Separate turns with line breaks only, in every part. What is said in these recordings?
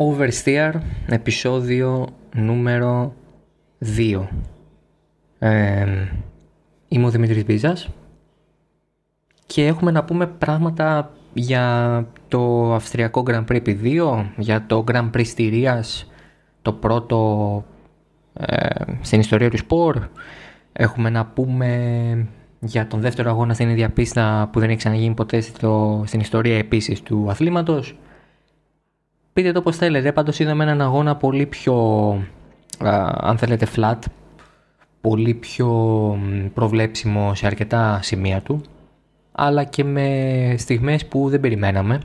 Oversteer, επεισόδιο νούμερο 2. Ε, είμαι ο Δημήτρης Μπίζας και έχουμε να πούμε πράγματα για το Αυστριακό Grand Prix επί 2, για το Grand Prix Στηρίας, το πρώτο ε, στην ιστορία του σπορ. Έχουμε να πούμε για τον δεύτερο αγώνα στην ίδια πίστα που δεν έχει ξαναγίνει ποτέ στο, στην ιστορία επίσης του αθλήματος Πείτε το όπως θέλετε, πάντως είδαμε έναν αγώνα πολύ πιο, αν θέλετε, flat, πολύ πιο προβλέψιμο σε αρκετά σημεία του, αλλά και με στιγμές που δεν περιμέναμε.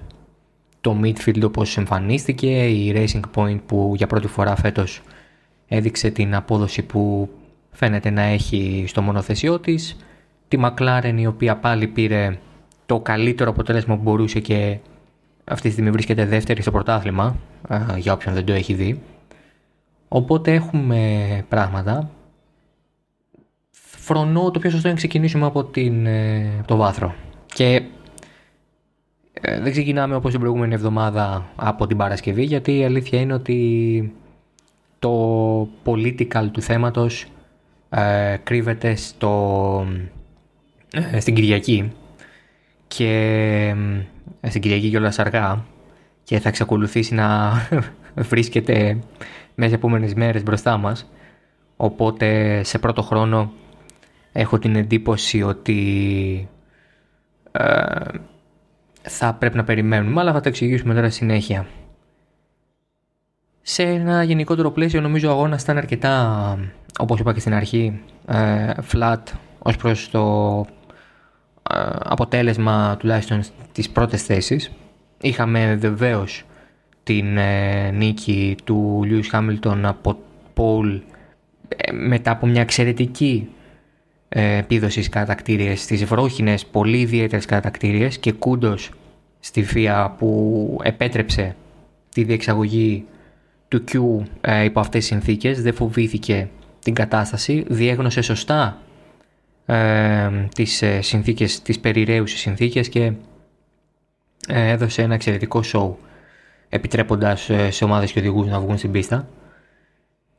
Το midfield όπως εμφανίστηκε, η Racing Point που για πρώτη φορά φέτος έδειξε την απόδοση που φαίνεται να έχει στο μονοθεσιό της, τη McLaren η οποία πάλι πήρε το καλύτερο αποτέλεσμα που μπορούσε και αυτή τη στιγμή βρίσκεται δεύτερη στο πρωτάθλημα, για όποιον δεν το έχει δει. Οπότε έχουμε πράγματα. Φρονώ το πιο σωστό είναι να ξεκινήσουμε από, την, ε, το βάθρο. Και ε, δεν ξεκινάμε όπως την προηγούμενη εβδομάδα από την Παρασκευή, γιατί η αλήθεια είναι ότι το political του θέματος ε, κρύβεται στο, ε, στην Κυριακή και στην Κυριακή κιόλας αργά και θα εξακολουθήσει να βρίσκεται μέσα επόμενες μέρες μπροστά μας. Οπότε σε πρώτο χρόνο έχω την εντύπωση ότι ε, θα πρέπει να περιμένουμε αλλά θα το εξηγήσουμε τώρα συνέχεια. Σε ένα γενικότερο πλαίσιο νομίζω ο αγώνας ήταν αρκετά όπως είπα και στην αρχή ε, flat ως προς το αποτέλεσμα τουλάχιστον στις πρώτες θέσεις. Είχαμε βεβαίως την ε, νίκη του Λιούις Χάμιλτον από Πολ ε, μετά από μια εξαιρετική ε, επίδοση στις κατακτήριες, στις βρόχινες πολύ ιδιαίτερες κατακτήριες και κούντος στη ΦΙΑ που επέτρεψε τη διεξαγωγή του Q υπό αυτές τις συνθήκες, δεν φοβήθηκε την κατάσταση, διέγνωσε σωστά ε, τις ε, συνθήκες, τις περιραίουσες συνθήκες και ε, έδωσε ένα εξαιρετικό show επιτρέποντας ε, σε ομάδες και οδηγούς να βγουν στην πίστα.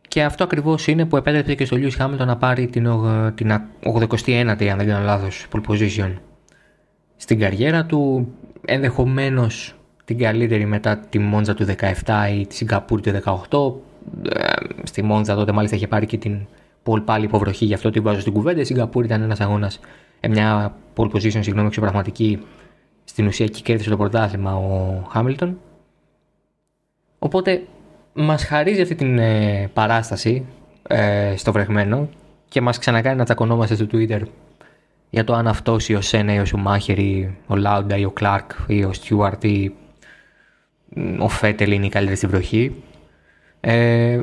Και αυτό ακριβώς είναι που επέτρεψε και στο Lewis Hamilton να πάρει την, την 81η αν δεν κάνω λάθος pole position στην καριέρα του ενδεχομένως την καλύτερη μετά τη Μόντζα του 17 ή τη Σιγκαπούρη του 18 στη Μόντζα τότε μάλιστα είχε πάρει και την Πολ πάλι υποβροχή, γι' αυτό την βάζω στην κουβέντα. Η Σιγκαπούρη ήταν ένας αγώνας, ε, μια pole position, συγγνώμη, εξωπραγματική. Στην ουσία και κέρδισε το πρωτάθλημα ο Χάμιλτον. Οπότε μας χαρίζει αυτή την ε, παράσταση ε, στο βρεγμένο και μας ξανακάνει να τσακωνόμαστε στο Twitter για το αν αυτός ή ο Σένα ή ο Σουμάχερ ή ο Λάουντα ή ο Κλάρκ ή ο Στιούαρτ ή ο Φέτελ είναι η καλύτερη στην βροχή. Ε,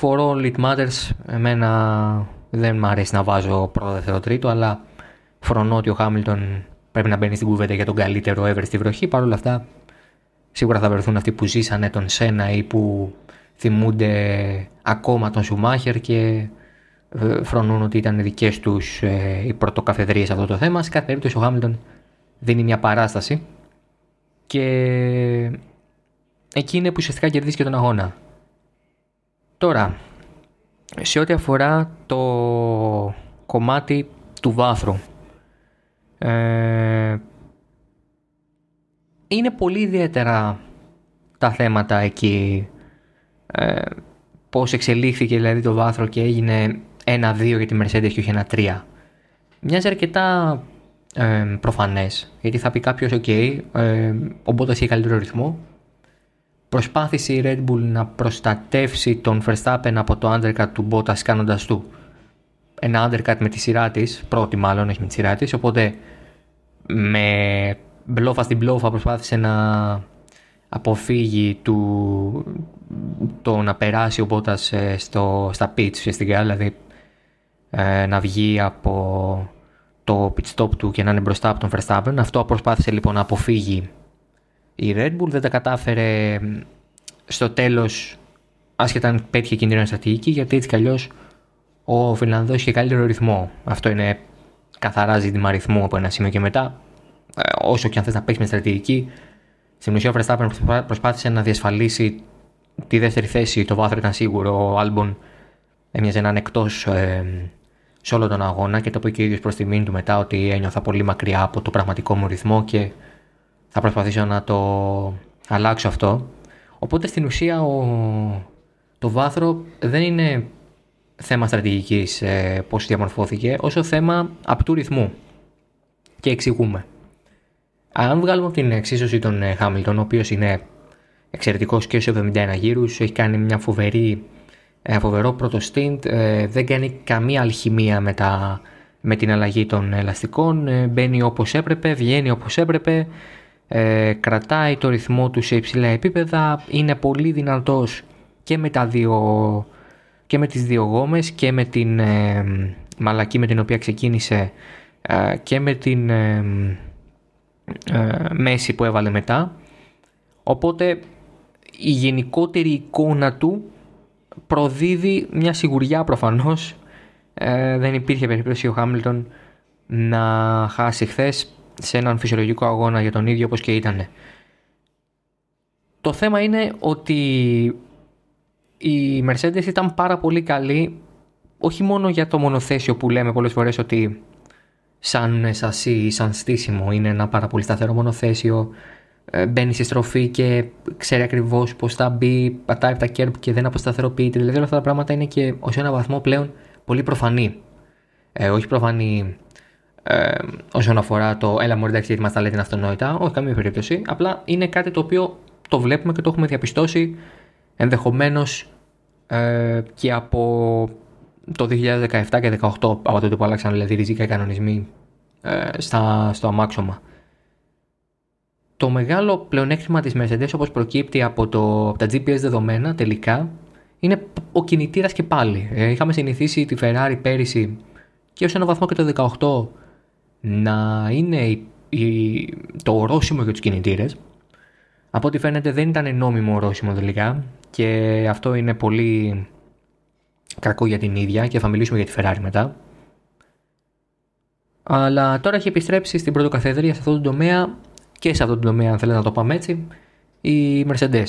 for all it matters, εμένα δεν μου αρέσει να βάζω πρώτο, δεύτερο, τρίτο, αλλά φρονώ ότι ο Χάμιλτον πρέπει να μπαίνει στην κουβέντα για τον καλύτερο ever στη βροχή. Παρ' όλα αυτά, σίγουρα θα βρεθούν αυτοί που ζήσανε τον Σένα ή που θυμούνται ακόμα τον Σουμάχερ και ε, φρονούν ότι ήταν δικές τους ε, οι πρωτοκαθεδρίε αυτό το θέμα. Σε κάθε περίπτωση, ο Χάμιλτον δίνει μια παράσταση και εκεί είναι που ουσιαστικά κερδίζει και τον αγώνα. Τώρα, σε ό,τι αφορά το κομμάτι του βάθρου, ε, είναι πολύ ιδιαίτερα τα θέματα εκεί. Ε, πώς εξελίχθηκε δηλαδή το βάθρο και έγινε ένα-δύο για τη Mercedes και όχι ένα-τρία. Μοιάζει αρκετά ε, προφανές, γιατί θα πει κάποιος «ΟΚ, okay, ε, ο Bottas έχει καλύτερο ρυθμό, προσπάθησε η Red Bull να προστατεύσει τον Verstappen από το undercut του Bottas κάνοντας του ένα undercut με τη σειρά της, πρώτη μάλλον, όχι με τη σειρά της. Οπότε με μπλόφα στην μπλόφα προσπάθησε να αποφύγει του, το να περάσει ο Bottas ε, στο, στα pits ουσιαστικά, δηλαδή ε, να βγει από το pit stop του και να είναι μπροστά από τον Verstappen. Αυτό προσπάθησε λοιπόν να αποφύγει η Red Bull δεν τα κατάφερε στο τέλος άσχετα αν πέτυχε κινδύνο στρατηγική γιατί έτσι κι αλλιώς ο Φιλανδός είχε καλύτερο ρυθμό. Αυτό είναι καθαρά ζήτημα ρυθμού από ένα σημείο και μετά. Ε, όσο και αν θες να παίξεις με στρατηγική, στην ουσία ο Verstappen προσπάθησε να διασφαλίσει τη δεύτερη θέση το βάθρο ήταν σίγουρο. Ο Άλμπον έμοιαζε να είναι εκτός ε, σε όλο τον αγώνα και το είπε και ο ίδιος προς τη μήνυ του μετά ότι ένιωθα πολύ μακριά από το πραγματικό μου ρυθμό και θα προσπαθήσω να το αλλάξω αυτό. Οπότε στην ουσία ο, το βάθρο δεν είναι θέμα στρατηγικής ε, πώς διαμορφώθηκε, όσο θέμα απτού ρυθμού. Και εξηγούμε. Αν βγάλουμε από την εξίσωση τον Χάμιλτον, ο οποίος είναι εξαιρετικός και σε 71 γύρους, έχει κάνει μια φοβερή, ένα φοβερό πρώτο stint, ε, δεν κάνει καμία αλχημία με, τα, με την αλλαγή των ελαστικών, ε, μπαίνει όπως έπρεπε, βγαίνει όπως έπρεπε, ε, κρατάει το ρυθμό του σε υψηλά επίπεδα, είναι πολύ δυνατός και με, τα δύο, και με τις δύο γόμες και με την ε, μαλακή με την οποία ξεκίνησε ε, και με την ε, μέση που έβαλε μετά. Οπότε η γενικότερη εικόνα του προδίδει μια σιγουριά προφανώς. δεν υπήρχε περίπτωση ο Χάμιλτον να χάσει χθες σε έναν φυσιολογικό αγώνα για τον ίδιο όπως και ήταν. Το θέμα είναι ότι η Mercedes ήταν πάρα πολύ καλή όχι μόνο για το μονοθέσιο που λέμε πολλές φορές ότι σαν σασί ή σαν στήσιμο είναι ένα πάρα πολύ σταθερό μονοθέσιο ε, μπαίνει στη στροφή και ξέρει ακριβώς πώς θα μπει, πατάει τα κέρπ και δεν αποσταθεροποιείται. Δηλαδή όλα αυτά τα πράγματα είναι και ως ένα βαθμό πλέον πολύ προφανή. Ε, όχι προφανή ε, όσον αφορά το έλα μου εντάξει γιατί μας τα λέτε είναι αυτονόητα, όχι καμία περίπτωση. Απλά είναι κάτι το οποίο το βλέπουμε και το έχουμε διαπιστώσει ενδεχομένως ε, και από το 2017 και 2018 από τότε που άλλαξαν δηλαδή ριζικά οι κανονισμοί ε, στα, στο αμάξωμα. Το μεγάλο πλεονέκτημα της Mercedes όπως προκύπτει από, το, από τα GPS δεδομένα τελικά είναι ο κινητήρας και πάλι. Ε, είχαμε συνηθίσει τη Ferrari πέρυσι και ως ένα βαθμό και το 2018 να είναι η, το ορόσημο για τους κινητήρες. Από ό,τι φαίνεται δεν ήταν νόμιμο ορόσημο τελικά και αυτό είναι πολύ κακό για την ίδια και θα μιλήσουμε για τη Ferrari μετά. Αλλά τώρα έχει επιστρέψει στην πρωτοκαθεδρία σε αυτό το τομέα και σε αυτό το τομέα αν θέλετε να το πάμε έτσι η Mercedes.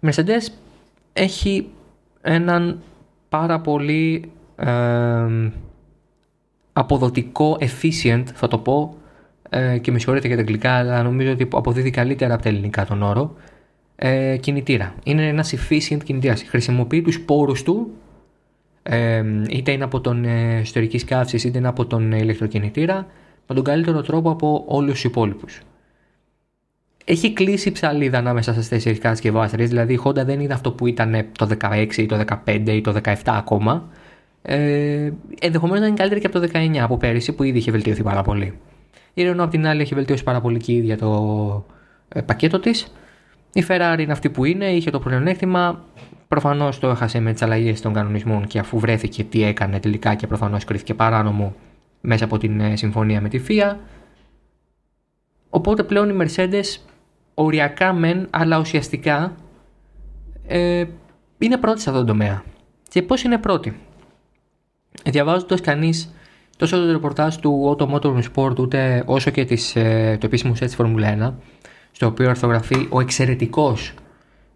Η Mercedes έχει έναν πάρα πολύ ε, αποδοτικό, efficient θα το πω ε, και με συγχωρείτε για τα αγγλικά αλλά νομίζω ότι αποδίδει καλύτερα από τα ελληνικά τον όρο ε, κινητήρα. Είναι ένας efficient κινητήρας. Χρησιμοποιεί τους πόρους του ε, είτε είναι από τον ε, ιστορική καύση είτε είναι από τον ηλεκτροκινητήρα με τον καλύτερο τρόπο από όλους τους υπόλοιπους. Έχει κλείσει ψαλίδα ανάμεσα στις τέσσερις κατασκευάστρε, δηλαδή η Honda δεν είναι αυτό που ήταν το 16 ή το 15 ή το 17 ακόμα. Ε, Ενδεχομένως να είναι καλύτερη και από το 19 από πέρυσι που ήδη είχε βελτιωθεί πάρα πολύ. Η Renault απ' την άλλη έχει βελτιώσει πάρα πολύ και η ίδια το ε, πακέτο της. Η Ferrari είναι αυτή που είναι, είχε το πλεονέκτημα. Προφανώς το έχασε με τις αλλαγές των κανονισμών και αφού βρέθηκε τι έκανε τελικά και προφανώς κρίθηκε παράνομο μέσα από την ε, συμφωνία με τη FIA. Οπότε πλέον οι Mercedes οριακά μεν, αλλά ουσιαστικά ε, είναι πρώτη σε αυτό το τομέα. Και πώς είναι πρώτη; Διαβάζοντας κανείς τόσο το ρεπορτάζ του Auto Motor Sport, ούτε όσο και της, ε, το επίσημο set της Formula 1, στο οποίο αρθογραφεί ο εξαιρετικός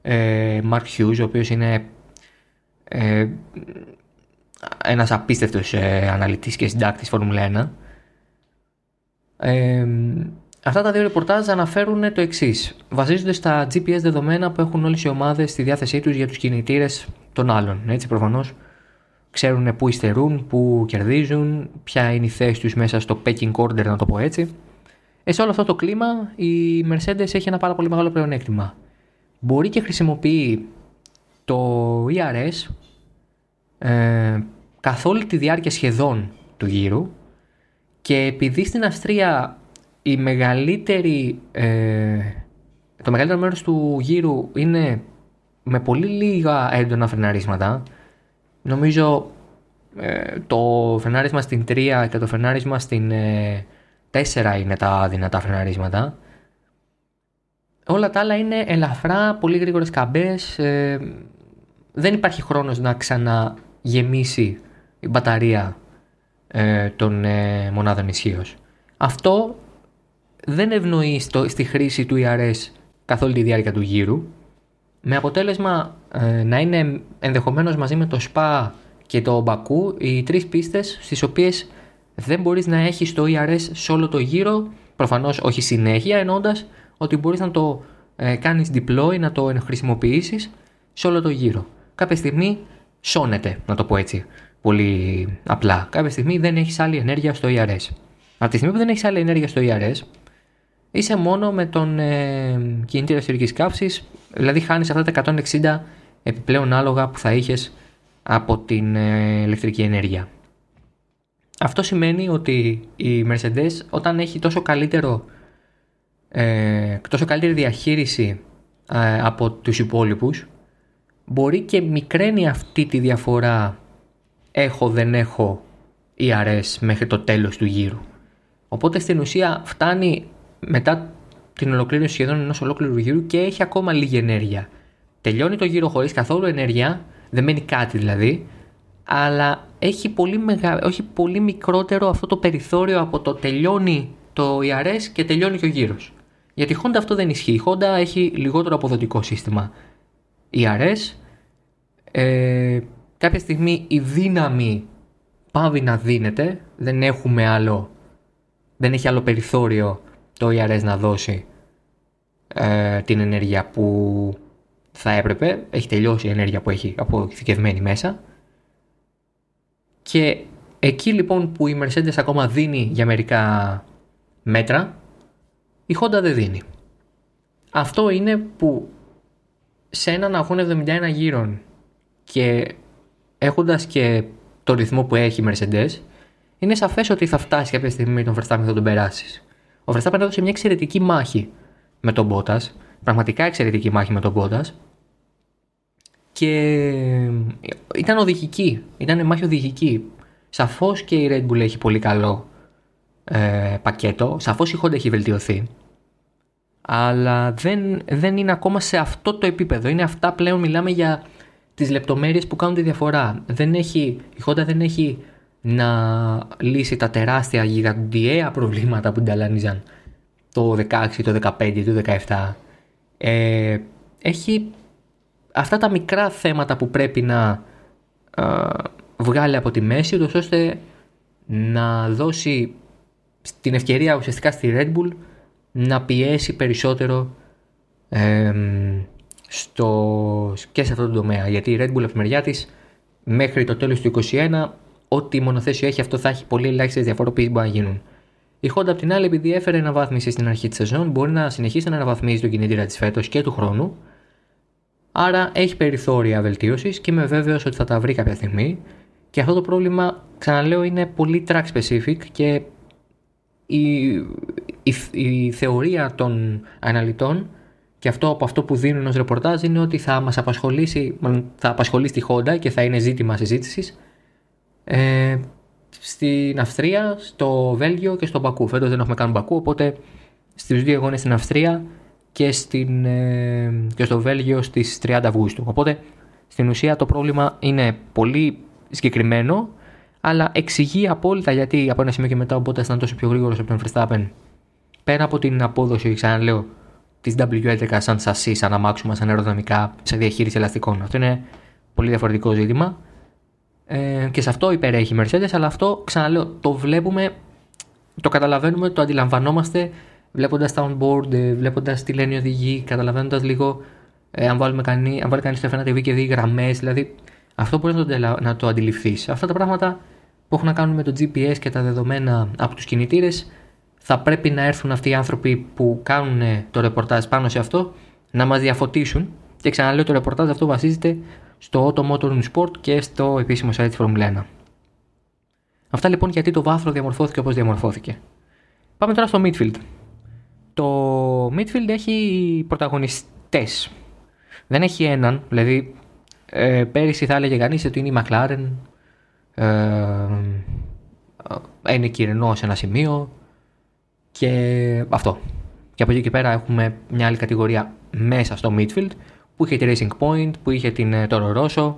ε, Mark Hughes, ο οποίος είναι ε, ένας απίστευτος ε, αναλυτής και συντάκτης Formula 1. Ε, αυτά τα δύο ρεπορτάζ αναφέρουν το εξής. Βασίζονται στα GPS δεδομένα που έχουν όλες οι ομάδες στη διάθεσή τους για τους κινητήρες των άλλων. Έτσι προφανώς ξέρουν πού υστερούν, πού κερδίζουν, ποια είναι η θέση τους μέσα στο pecking order να το πω έτσι. Ε, σε όλο αυτό το κλίμα η Mercedes έχει ένα πάρα πολύ μεγάλο πλεονέκτημα. Μπορεί και χρησιμοποιεί το ERS ε, καθ' όλη τη διάρκεια σχεδόν του γύρου και επειδή στην Αυστρία η μεγαλύτερη, ε, το μεγαλύτερο μέρος του γύρου είναι με πολύ λίγα έντονα φρεναρίσματα νομίζω ε, το φρενάρισμα στην 3 και το φρενάρισμα στην ε, 4 είναι τα δυνατά φρεναρίσματα. Όλα τα άλλα είναι ελαφρά, πολύ γρήγορες καμπές. Ε, δεν υπάρχει χρόνος να ξαναγεμίσει η μπαταρία ε, των ε, μονάδων ισχύως. Αυτό δεν ευνοεί στο, στη χρήση του ERS καθ' όλη τη διάρκεια του γύρου. με αποτέλεσμα ε, να είναι ενδεχομένως μαζί με το ΣΠΑ και το Μπακού οι τρεις πίστες στις οποίες δεν μπορείς να έχεις το ERS σε όλο το γύρο, προφανώς όχι συνέχεια εννοώντας ότι μπορείς να το ε, κάνεις deploy, να το χρησιμοποιήσεις σε όλο το γύρο. Κάποια στιγμή σώνεται, να το πω έτσι, πολύ απλά. Κάποια στιγμή δεν έχεις άλλη ενέργεια στο ERS. Από τη στιγμή που δεν έχεις άλλη ενέργεια στο ERS, είσαι μόνο με τον ε, κινητήρα εσωτερικής καύσης, δηλαδή χάνεις αυτά τα 160 επιπλέον άλογα που θα είχες από την ε, ηλεκτρική ενέργεια. Αυτό σημαίνει ότι η Mercedes όταν έχει τόσο, καλύτερο, ε, τόσο καλύτερη διαχείριση ε, από τους υπόλοιπους μπορεί και μικραίνει αυτή τη διαφορά έχω δεν έχω ERS μέχρι το τέλος του γύρου. Οπότε στην ουσία φτάνει μετά την ολοκλήρωση σχεδόν ενός ολόκληρου γύρου και έχει ακόμα λίγη ενέργεια. Τελειώνει το γύρο χωρίς καθόλου ενέργεια, δεν μένει κάτι δηλαδή, αλλά έχει πολύ, μεγα... όχι πολύ μικρότερο αυτό το περιθώριο από το τελειώνει το ERS και τελειώνει και ο γύρος. Γιατί η Honda αυτό δεν ισχύει. Η Honda έχει λιγότερο αποδοτικό σύστημα ERS. Ε, κάποια στιγμή η δύναμη πάβει να δίνεται. Δεν έχουμε άλλο, δεν έχει άλλο περιθώριο το ERS να δώσει ε, την ενέργεια που θα έπρεπε. Έχει τελειώσει η ενέργεια που έχει αποθηκευμένη μέσα. Και εκεί λοιπόν που η Mercedes ακόμα δίνει για μερικά μέτρα, η Honda δεν δίνει. Αυτό είναι που σε έναν αγώνα 71 γύρων και έχοντας και το ρυθμό που έχει η Mercedes, είναι σαφές ότι θα φτάσει κάποια στιγμή με τον Verstappen θα τον περάσεις. Ο Verstappen έδωσε μια εξαιρετική μάχη με τον Bottas, πραγματικά εξαιρετική μάχη με τον Bottas και ήταν οδηγική, ήταν μάχη οδηγική. Σαφώς και η Red Bull έχει πολύ καλό ε, πακέτο, σαφώς η Honda έχει βελτιωθεί αλλά δεν, δεν είναι ακόμα σε αυτό το επίπεδο. Είναι αυτά πλέον μιλάμε για τις λεπτομέρειες που κάνουν τη διαφορά. Δεν έχει, η Honda δεν έχει να λύσει τα τεράστια γιγαντιαία προβλήματα που ταλάνιζαν το 16, το 15, το 17. Ε, έχει αυτά τα μικρά θέματα που πρέπει να βγάλει από τη μέση ούτως ώστε να δώσει την ευκαιρία ουσιαστικά στη Red Bull να πιέσει περισσότερο στο, και σε αυτό το τομέα. Γιατί η Red Bull από τη μεριά της μέχρι το τέλος του 2021 ό,τι μονοθέσιο έχει αυτό θα έχει πολύ ελάχιστες διαφοροποιήσει που μπορεί να γίνουν. Η Honda απ' την άλλη, επειδή έφερε αναβάθμιση στην αρχή της σεζόν, μπορεί να συνεχίσει να αναβαθμίζει τον κινητήρα της φέτος και του χρόνου. Άρα έχει περιθώρια βελτίωσης και είμαι βέβαιος ότι θα τα βρει κάποια στιγμή. Και αυτό το πρόβλημα, ξαναλέω, είναι πολύ track specific και η, η, η θεωρία των αναλυτών και αυτό από αυτό που δίνουν ως ρεπορτάζ είναι ότι θα μας απασχολήσει, θα απασχολήσει τη Honda και θα είναι ζήτημα συζήτησης ε, στην Αυστρία, στο Βέλγιο και στο Μπακού. Φέτος δεν έχουμε κάνει Μπακού, οπότε στις δύο αγώνες στην Αυστρία και, στην, ε, και στο Βέλγιο στις 30 Αυγούστου. Οπότε στην ουσία το πρόβλημα είναι πολύ συγκεκριμένο, αλλά εξηγεί απόλυτα γιατί από ένα σημείο και μετά ο Μπότας ήταν τόσο πιο γρήγορος από τον Verstappen. Πέρα από την απόδοση, ξαναλέω, της W11 σαν σασίς, σαν αμάξουμα, σαν αεροδυναμικά, σε διαχείριση ελαστικών. Αυτό είναι πολύ διαφορετικό ζήτημα. Ε, και σε αυτό υπερέχει η Mercedes, αλλά αυτό ξαναλέω, το βλέπουμε, το καταλαβαίνουμε, το αντιλαμβανόμαστε βλέποντας τα on board, ε, βλέποντας τι λένε οι οδηγοί, καταλαβαίνοντας λίγο ε, αν, βάλουμε κανεί, αν βάλει κανείς το F1 TV και δει γραμμές, δηλαδή αυτό μπορεί να το, να το αντιληφθείς. Αυτά τα πράγματα που έχουν να κάνουν με το GPS και τα δεδομένα από τους κινητήρες, θα πρέπει να έρθουν αυτοί οι άνθρωποι που κάνουν το ρεπορτάζ πάνω σε αυτό να μας διαφωτίσουν. Και ξαναλέω, το ρεπορτάζ αυτό βασίζεται στο Auto Motor Sport και στο επίσημο site της Formula 1. Αυτά λοιπόν γιατί το βάθρο διαμορφώθηκε όπως διαμορφώθηκε. Πάμε τώρα στο midfield. Το midfield έχει πρωταγωνιστές. Δεν έχει έναν, δηλαδή ε, πέρυσι θα έλεγε κανείς ότι είναι η McLaren, ε, είναι κυρινό σε ένα σημείο και αυτό. Και από εκεί και πέρα έχουμε μια άλλη κατηγορία μέσα στο midfield που είχε τη Racing Point, που είχε την ε, Toro Rosso.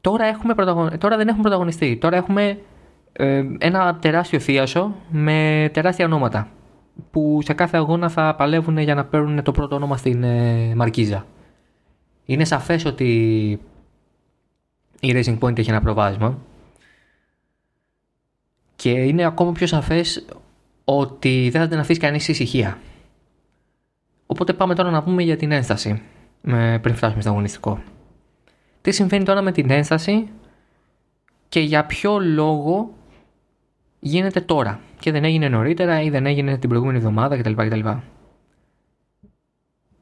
Τώρα, έχουμε Τώρα δεν έχουμε πρωταγωνιστή. Τώρα έχουμε ε, ένα τεράστιο θίασο με τεράστια ονόματα. Που σε κάθε αγώνα θα παλεύουν για να παίρνουν το πρώτο όνομα στην ε, Μαρκίζα. Είναι σαφές ότι η Racing Point έχει ένα προβάδισμα και είναι ακόμα πιο σαφές ότι δεν θα την αφήσει κανείς ησυχία. Οπότε πάμε τώρα να πούμε για την ένσταση πριν φτάσουμε στο αγωνιστικό. Τι συμβαίνει τώρα με την ένσταση και για ποιο λόγο γίνεται τώρα και δεν έγινε νωρίτερα ή δεν έγινε την προηγούμενη εβδομάδα κτλ. κτλ.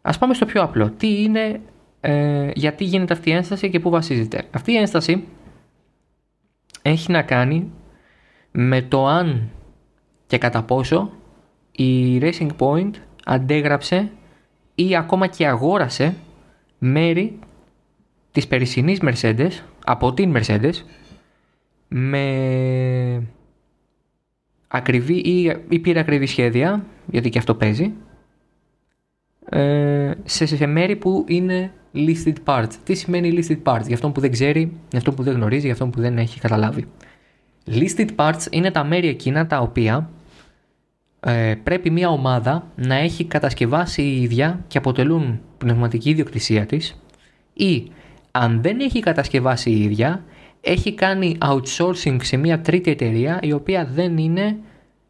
Ας πάμε στο πιο απλό. Τι είναι, ε, γιατί γίνεται αυτή η ένσταση και πού βασίζεται. Αυτή η ένσταση έχει να κάνει με το αν και κατά πόσο η Racing Point αντέγραψε ή ακόμα και αγόρασε μέρη της περσινής Mercedes από την Mercedes με ακριβή ή, ή πήρε ακριβή σχέδια, γιατί και αυτό παίζει, ε, σε, σε μέρη που είναι listed parts. Τι σημαίνει listed parts, για αυτόν που δεν ξέρει, για αυτόν που δεν γνωρίζει, για αυτόν που δεν έχει καταλάβει. Listed parts είναι τα μέρη εκείνα τα οποία ε, πρέπει μια ομάδα να έχει κατασκευάσει η ίδια και αποτελούν πνευματική ιδιοκτησία της ή αν δεν έχει κατασκευάσει η ίδια έχει κάνει outsourcing σε μια τρίτη εταιρεία η οποία δεν είναι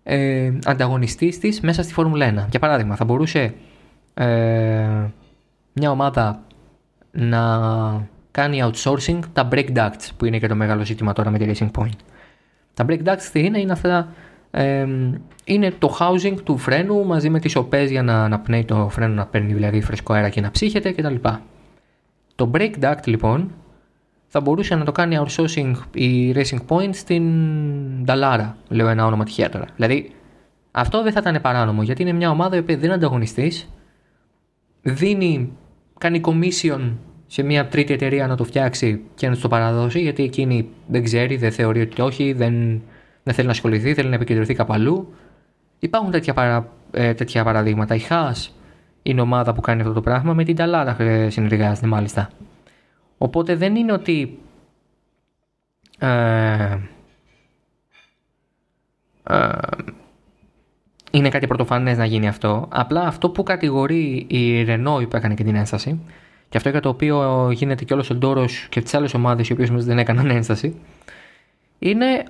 ε, ανταγωνιστής της μέσα στη Φόρμουλα 1. Για παράδειγμα, θα μπορούσε ε, μια ομάδα να κάνει outsourcing τα brake ducts που είναι και το μεγάλο ζήτημα τώρα με τη Racing Point. Τα brake ducts τι είναι, είναι αυτά ε, είναι το housing του φρένου μαζί με τις οπές για να αναπνέει το φρένο να παίρνει δηλαδή φρεσκό αέρα και να ψύχεται κτλ. Το brake duct λοιπόν θα μπορούσε να το κάνει outsourcing η Racing Point στην Dallara, λέω ένα όνομα τυχαία τώρα. Δηλαδή, αυτό δεν θα ήταν παράνομο γιατί είναι μια ομάδα η οποία δεν είναι ανταγωνιστή, δίνει, κάνει commission σε μια τρίτη εταιρεία να το φτιάξει και να το παραδώσει γιατί εκείνη δεν ξέρει, δεν θεωρεί ότι όχι, δεν, δεν θέλει να ασχοληθεί, θέλει να επικεντρωθεί κάπου αλλού. Υπάρχουν τέτοια, παρα, ε, τέτοια παραδείγματα. Η Haas είναι ομάδα που κάνει αυτό το πράγμα, με την Dallara ε, συνεργάζεται μάλιστα. Οπότε δεν είναι ότι ε, ε, είναι κάτι πρωτοφανές να γίνει αυτό. Απλά αυτό που κατηγορεί η Renault που έκανε και την ένσταση και αυτό για το οποίο γίνεται και όλος ο ντόρος και τις άλλες ομάδες οι οποίες δεν έκαναν ένσταση είναι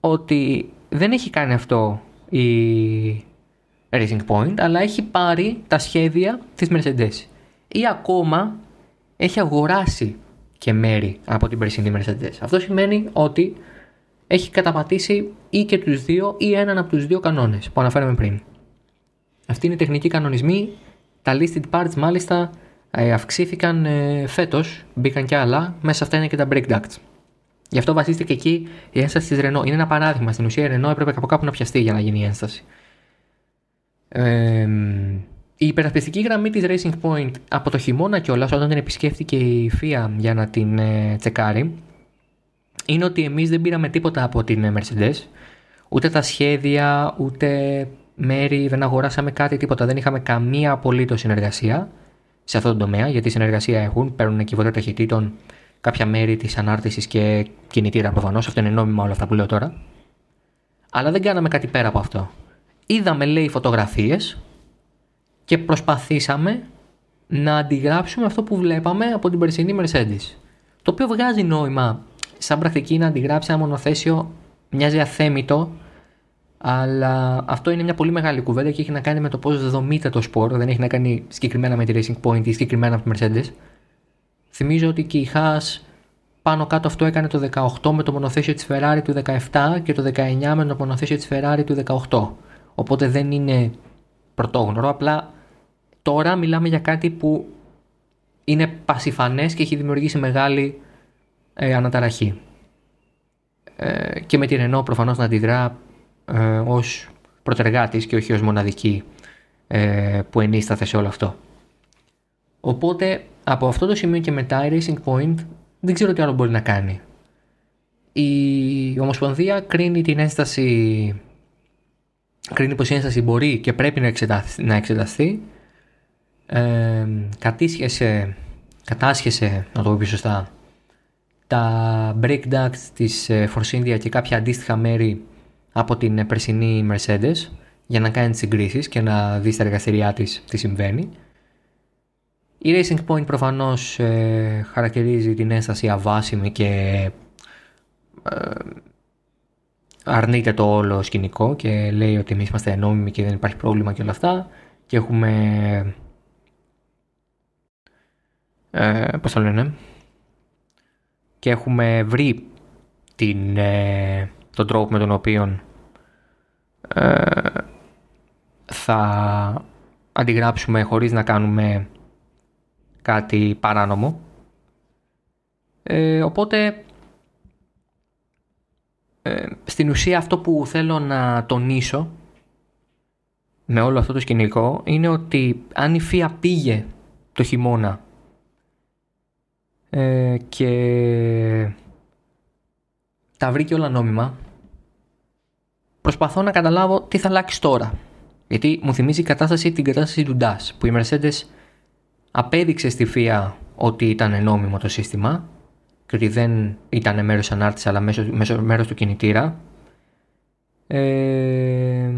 ότι δεν έχει κάνει αυτό η Racing Point αλλά έχει πάρει τα σχέδια της Mercedes ή ακόμα έχει αγοράσει και μέρη από την περσινή Mercedes. Αυτό σημαίνει ότι έχει καταπατήσει ή και τους δύο ή έναν από τους δύο κανόνες που αναφέραμε πριν. Αυτοί είναι οι τεχνικοί κανονισμοί. Τα listed parts μάλιστα ε, αυξήθηκαν ε, φέτος, μπήκαν και άλλα, μέσα αυτά είναι και τα brake ducts. Γι' αυτό βασίστηκε εκεί η ένσταση της Renault. Είναι ένα παράδειγμα. Στην ουσία η Renault έπρεπε από κάπου να πιαστεί για να γίνει η ένσταση. Ε, η υπερασπιστική γραμμή της Racing Point από το χειμώνα κιόλας όταν την επισκέφθηκε η FIA για να την ε, τσεκάρει είναι ότι εμείς δεν πήραμε τίποτα από την ε, Mercedes. Ούτε τα σχέδια ούτε μέρη δεν αγοράσαμε κάτι τίποτα. Δεν είχαμε καμία απολύτως συνεργασία σε αυτό το τομέα γιατί συνεργασία έχουν παίρνουν κυβωτέ ταχυτήτων κάποια μέρη της ανάρτησης και κινητήρα προφανώς. αυτό είναι νόμιμα όλα αυτά που λέω τώρα. Αλλά δεν κάναμε κάτι πέρα από αυτό. Είδαμε λέει φωτογραφίες και προσπαθήσαμε να αντιγράψουμε αυτό που βλέπαμε από την περσινή Mercedes. Το οποίο βγάζει νόημα σαν πρακτική να αντιγράψει ένα μονοθέσιο, μοιάζει αθέμητο, αλλά αυτό είναι μια πολύ μεγάλη κουβέντα και έχει να κάνει με το πώς δομείται το σπορ, δεν έχει να κάνει συγκεκριμένα με τη Racing Point ή συγκεκριμένα από τη Mercedes. Θυμίζω ότι και η Haas πάνω κάτω αυτό έκανε το 18 με το μονοθέσιο της Ferrari του 17 και το 19 με το μονοθέσιο της Ferrari του 18. Οπότε δεν είναι πρωτόγνωρο, απλά Τώρα μιλάμε για κάτι που είναι πασιφανές και έχει δημιουργήσει μεγάλη ε, αναταραχή. Ε, και με την Renault προφανώς να αντιδρά ε, ως προτεργάτης και όχι ως μοναδική ε, που ενίσταται σε όλο αυτό. Οπότε από αυτό το σημείο και μετά η Racing Point δεν ξέρω τι άλλο μπορεί να κάνει. Η Ομοσπονδία κρίνει την ένσταση κρίνει πως η ένσταση μπορεί και πρέπει να να εξεταστεί ε, κατήσχεσε, κατάσχεσε, να το πω πιο σωστά, τα break ducts της ε, Force India και κάποια αντίστοιχα μέρη από την περσινή Mercedes για να κάνει τις συγκρίσεις και να δεις στα εργαστηριά της τι συμβαίνει. Η Racing Point προφανώς ε, χαρακτηρίζει την ένσταση αβάσιμη και ε, αρνείται το όλο σκηνικό και λέει ότι εμείς είμαστε νόμιμοι και δεν υπάρχει πρόβλημα και όλα αυτά και έχουμε ε, πώς το λένε και έχουμε βρει την, ε, τον τρόπο με τον οποίο ε, θα αντιγράψουμε χωρίς να κάνουμε κάτι παράνομο. Ε, οπότε, ε, στην ουσία αυτό που θέλω να τονίσω με όλο αυτό το σκηνικό είναι ότι αν η Φία πήγε το χειμώνα ε, και τα βρήκε όλα νόμιμα, προσπαθώ να καταλάβω τι θα αλλάξει τώρα. Γιατί μου θυμίζει η κατάσταση την κατάσταση του DAS, που η Mercedes απέδειξε στη ΦΙΑ ότι ήταν νόμιμο το σύστημα και ότι δεν ήταν μέρος ανάρτησης αλλά μέσω, μέρος του κινητήρα. Ε,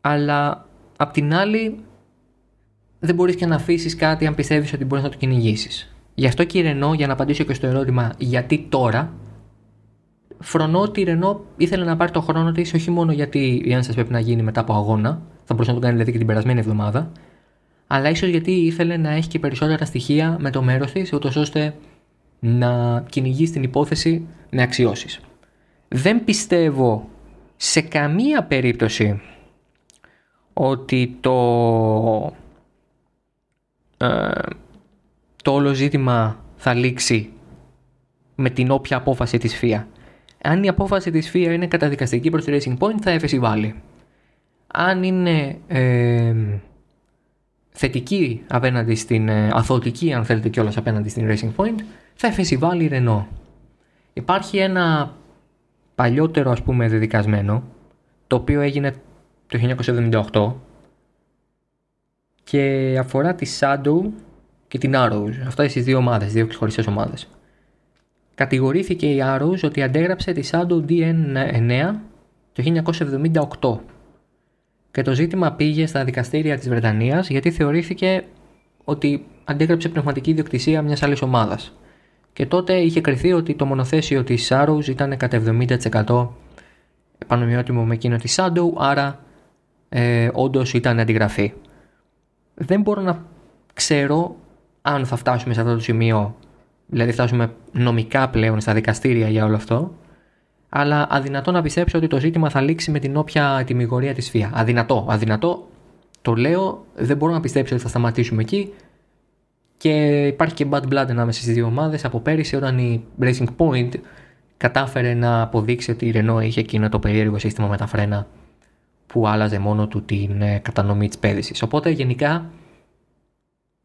αλλά απ' την άλλη δεν μπορείς και να αφήσεις κάτι αν πιστεύεις ότι μπορείς να το κυνηγήσεις. Γι' αυτό και η Ρενό, για να απαντήσω και στο ερώτημα γιατί τώρα, φρονώ ότι η Ρενό ήθελε να πάρει το χρόνο της όχι μόνο γιατί η ένσταση πρέπει να γίνει μετά από αγώνα, θα μπορούσε να το κάνει δηλαδή και την περασμένη εβδομάδα, αλλά ίσως γιατί ήθελε να έχει και περισσότερα στοιχεία με το μέρος της, ούτως ώστε να κυνηγεί την υπόθεση με αξιώσεις. Δεν πιστεύω σε καμία περίπτωση ότι το, ε, το όλο ζήτημα θα λήξει με την όποια απόφαση της ΦΙΑ. Αν η απόφαση της ΦΙΑ είναι καταδικαστική προς τη Racing Point θα εφεσιβάλει. Αν είναι ε, θετική απέναντι στην ε, αθωτική αν θέλετε κιόλας απέναντι στην Racing Point θα εφεσιβάλει η Renault. Υπάρχει ένα παλιότερο ας πούμε δεδικασμένο το οποίο έγινε το 1978 και αφορά τη Shadow και την Arrows. Αυτά οι δύο ομάδες, δύο ξεχωριστές ομάδες. Κατηγορήθηκε η Arrows ότι αντέγραψε τη Shadow DN9 το 1978 και το ζήτημα πήγε στα δικαστήρια της Βρετανίας γιατί θεωρήθηκε ότι αντέγραψε πνευματική ιδιοκτησία μιας άλλης ομάδας. Και τότε είχε κριθεί ότι το μονοθέσιο της Arrows ήταν κατά 70% επανομοιότιμο με εκείνο της Shadow, άρα ε, όντως ήταν αντιγραφή. Δεν μπορώ να ξέρω αν θα φτάσουμε σε αυτό το σημείο, δηλαδή φτάσουμε νομικά πλέον στα δικαστήρια για όλο αυτό, αλλά αδυνατό να πιστέψω ότι το ζήτημα θα λήξει με την όποια τιμιγορία της ΦΙΑ. Αδυνατό, αδυνατό, το λέω, δεν μπορώ να πιστέψω ότι θα σταματήσουμε εκεί και υπάρχει και bad blood ανάμεσα στις δύο ομάδες από πέρυσι όταν η Racing Point κατάφερε να αποδείξει ότι η Renault είχε εκείνο το περίεργο σύστημα με τα φρένα που άλλαζε μόνο του την ε, κατανομή της πέδησης. Οπότε γενικά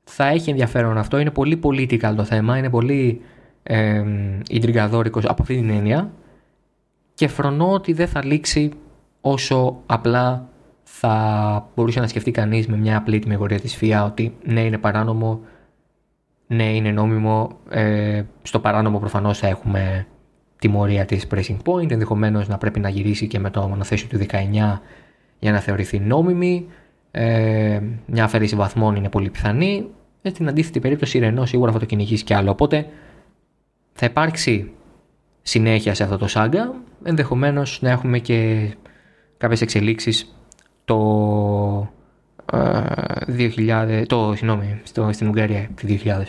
θα έχει ενδιαφέρον αυτό. Είναι πολύ political το θέμα, είναι πολύ ε, από αυτή την έννοια και φρονώ ότι δεν θα λήξει όσο απλά θα μπορούσε να σκεφτεί κανείς με μια απλή τιμιγορία της ΦΙΑ ότι ναι είναι παράνομο, ναι είναι νόμιμο, ε, στο παράνομο προφανώς θα έχουμε τιμωρία της Pressing Point, ενδεχομένως να πρέπει να γυρίσει και με το μονοθέσιο του 19 για να θεωρηθεί νόμιμη. Ε, μια αφαίρεση βαθμών είναι πολύ πιθανή. Ε, στην αντίθετη περίπτωση η Ρενό σίγουρα θα το κυνηγήσει κι άλλο. Οπότε θα υπάρξει συνέχεια σε αυτό το σάγκα. Ενδεχομένως να έχουμε και κάποιες εξελίξεις το, ε, 2000, το συγγνώμη, στο, στην Ουγγαρία το 2000.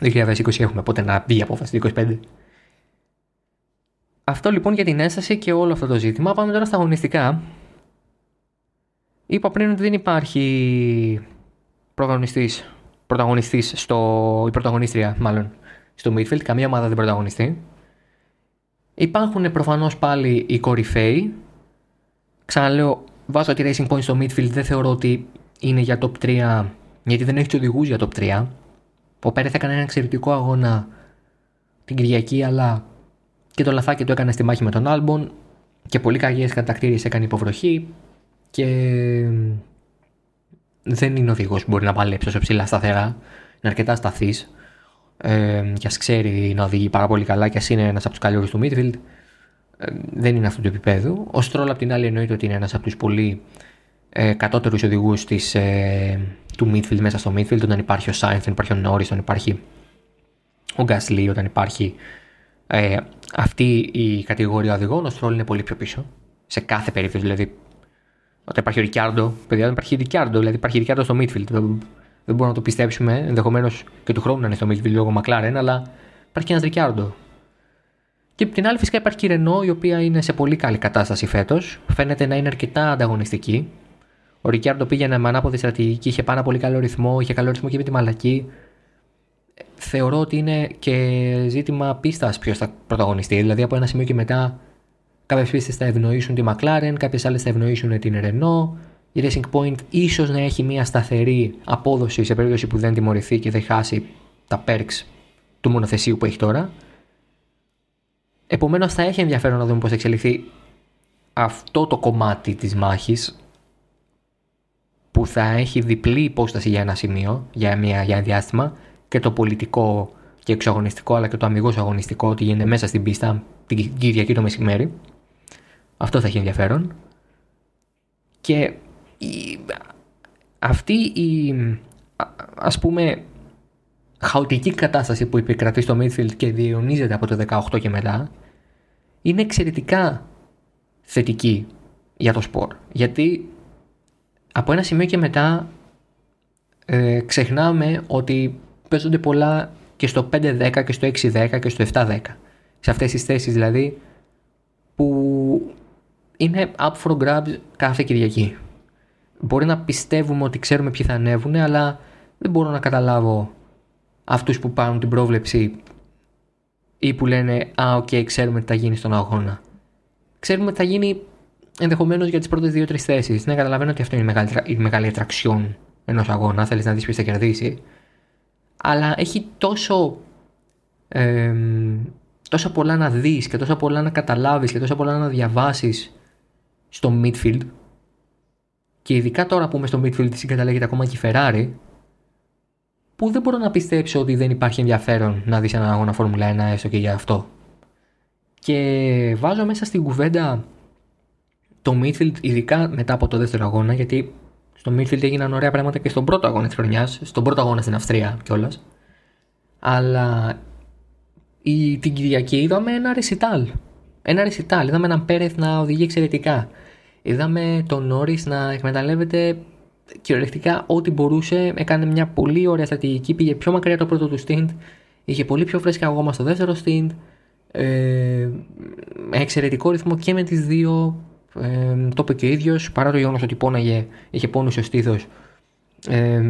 2020 έχουμε, οπότε να μπει η απόφαση το 2025. Αυτό λοιπόν για την ένσταση και όλο αυτό το ζήτημα. Πάμε τώρα στα αγωνιστικά. Είπα πριν ότι δεν υπάρχει πρωταγωνιστής, πρωταγωνιστής στο, η πρωταγωνίστρια μάλλον στο midfield, καμία ομάδα δεν πρωταγωνιστεί. Υπάρχουν προφανώς πάλι οι κορυφαίοι. Ξαναλέω, βάζω τη Racing Point στο midfield, δεν θεωρώ ότι είναι για top 3, γιατί δεν έχει του οδηγούς για top 3. Ο Πέρε θα έκανε ένα εξαιρετικό αγώνα την Κυριακή, αλλά και το λαθάκι του έκανε στη μάχη με τον Άλμπον και πολύ κακέ κατακτήριε έκανε υποβροχή και δεν είναι οδηγός που μπορεί να παλέψει όσο ψηλά σταθερά. Είναι αρκετά σταθής ε, και ας ξέρει να οδηγεί πάρα πολύ καλά και ας είναι ένας από τους καλύτερου του midfield. δεν είναι αυτού του επίπεδου. Ο Στρόλ απ' την άλλη εννοείται ότι είναι ένας από τους πολύ ε, κατώτερους οδηγούς της, ε, του midfield μέσα στο midfield όταν υπάρχει ο Sainz, όταν υπάρχει ο Norris, όταν υπάρχει ο Gasly, όταν υπάρχει ε, αυτή η κατηγορία οδηγών, ο Στρόλ είναι πολύ πιο πίσω. Σε κάθε περίπτωση, δηλαδή όταν υπάρχει ο Ρικιάρντο, παιδιά, δεν υπάρχει Ρικιάρντο, δηλαδή υπάρχει Ρικιάρντο στο midfield. Δεν, δεν μπορούμε να το πιστέψουμε, ενδεχομένως και του χρόνου να είναι στο midfield λόγω McLaren, αλλά υπάρχει και ένας Ρικιάρντο. Και από την άλλη, φυσικά υπάρχει η Ρενό, η οποία είναι σε πολύ καλή κατάσταση φέτος. Φαίνεται να είναι αρκετά ανταγωνιστική. Ο Ρικιάρντο πήγαινε με ανάποδη στρατηγική, είχε πάρα πολύ καλό ρυθμό, είχε καλό ρυθμό και με τη μαλακή. Θεωρώ ότι είναι και ζήτημα πίστας ποιος θα πρωταγωνιστεί. Δηλαδή από ένα σημείο και μετά, κάποιες πίστες θα ευνοήσουν τη McLaren, κάποιες άλλες θα ευνοήσουν την Renault. Η Racing Point ίσως να έχει μια σταθερή απόδοση σε περίπτωση που δεν τιμωρηθεί και δεν χάσει τα perks του μονοθεσίου που έχει τώρα. Επομένως θα έχει ενδιαφέρον να δούμε πώς θα εξελιχθεί αυτό το κομμάτι της μάχης που θα έχει διπλή υπόσταση για ένα σημείο, για, μια, για ένα διάστημα και το πολιτικό και εξωαγωνιστικό αλλά και το αμυγός αγωνιστικό ότι γίνεται μέσα στην πίστα την Κυριακή το μεσημέρι. Αυτό θα έχει ενδιαφέρον. Και η, αυτή η ας πούμε χαοτική κατάσταση που επικρατεί στο midfield και διαιωνίζεται από το 18 και μετά είναι εξαιρετικά θετική για το σπορ. Γιατί από ένα σημείο και μετά ε, ξεχνάμε ότι παίζονται πολλά και στο 5-10 και στο 6-10 και στο 7-10. Σε αυτές τις θέσεις δηλαδή που είναι up for grabs κάθε Κυριακή. Μπορεί να πιστεύουμε ότι ξέρουμε ποιοι θα ανέβουν, αλλά δεν μπορώ να καταλάβω αυτούς που πάρουν την πρόβλεψη ή που λένε «Α, OK, okay, ξέρουμε τι θα γίνει στον αγώνα». Ξέρουμε τι θα γίνει ενδεχομένως για τις πρώτες δύο-τρεις θέσεις. Ναι, καταλαβαίνω ότι αυτό είναι η μεγάλη, η μεγάλη ατραξιόν ενός αγώνα. Θέλεις να δεις ποιος θα κερδίσει. Αλλά έχει τόσο. Ε, τόσα πολλά να δεις και τόσα πολλά να καταλάβεις και τόσα πολλά να διαβάσεις στο midfield και ειδικά τώρα που είμαι στο midfield συγκαταλέγεται ακόμα και η Ferrari που δεν μπορώ να πιστέψω ότι δεν υπάρχει ενδιαφέρον να δεις έναν αγώνα Φόρμουλα 1 έστω και για αυτό. Και βάζω μέσα στην κουβέντα το midfield, ειδικά μετά από το δεύτερο αγώνα, γιατί στο midfield έγιναν ωραία πράγματα και στον πρώτο αγώνα της χρονιάς, στον πρώτο αγώνα στην Αυστρία κιόλας. Αλλά η, την Κυριακή είδαμε ένα ρεσιτάλ. Ένα ρεσιτάλ. Είδαμε έναν Πέρεθ να οδηγεί εξαιρετικά. Είδαμε τον Νόρι να εκμεταλλεύεται κυριολεκτικά ό,τι μπορούσε. Έκανε μια πολύ ωραία στρατηγική. Πήγε πιο μακριά το πρώτο του stint. Είχε πολύ πιο φρέσκα αγώμα στο δεύτερο stint. Ε, εξαιρετικό ρυθμό και με τις δύο ε, το είπε και ο ίδιος, παρά το γεγονός ότι πόναγε, είχε πόνους στο στήθος. Ε,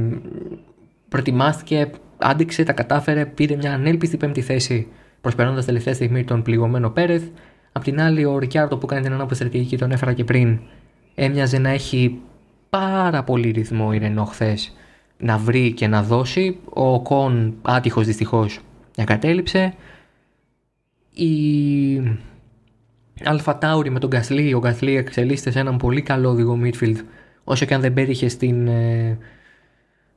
προετοιμάστηκε, άντεξε, τα κατάφερε, πήρε μια ανέλπιστη πέμπτη θέση προσπερνώντας τελευταία στιγμή τον πληγωμένο Πέρεθ. Απ' την άλλη, ο Ρικιάρτο που κάνει την ανάποδη στρατηγική, τον έφερα και πριν, έμοιαζε να έχει πάρα πολύ ρυθμό η Ρενό χθες να βρει και να δώσει. Ο Κον, άτυχος δυστυχώς, εγκατέλειψε. Η Αλφα Τάουρι με τον Γκασλί. Ο Γκασλί εξελίσσεται σε έναν πολύ καλό οδηγό midfield. Όσο και αν δεν πέτυχε στην ε,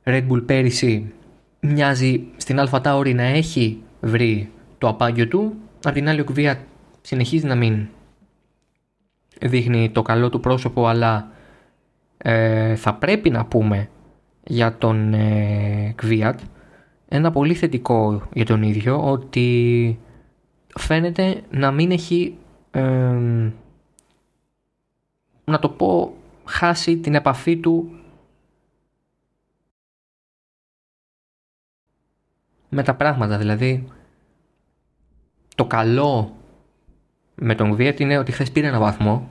Red Bull πέρυσι, μοιάζει στην Αλφα Τάουρι να έχει βρει το απάγιο του. Απ' την άλλη, ο Κβία συνεχίζει να μην δείχνει το καλό του πρόσωπο, αλλά ε, θα πρέπει να πούμε για τον ε, Κβίατ ένα πολύ θετικό για τον ίδιο ότι φαίνεται να μην έχει να το πω χάσει την επαφή του με τα πράγματα. Δηλαδή το καλό με τον Βιέτ είναι ότι χθες πήρε ένα βαθμό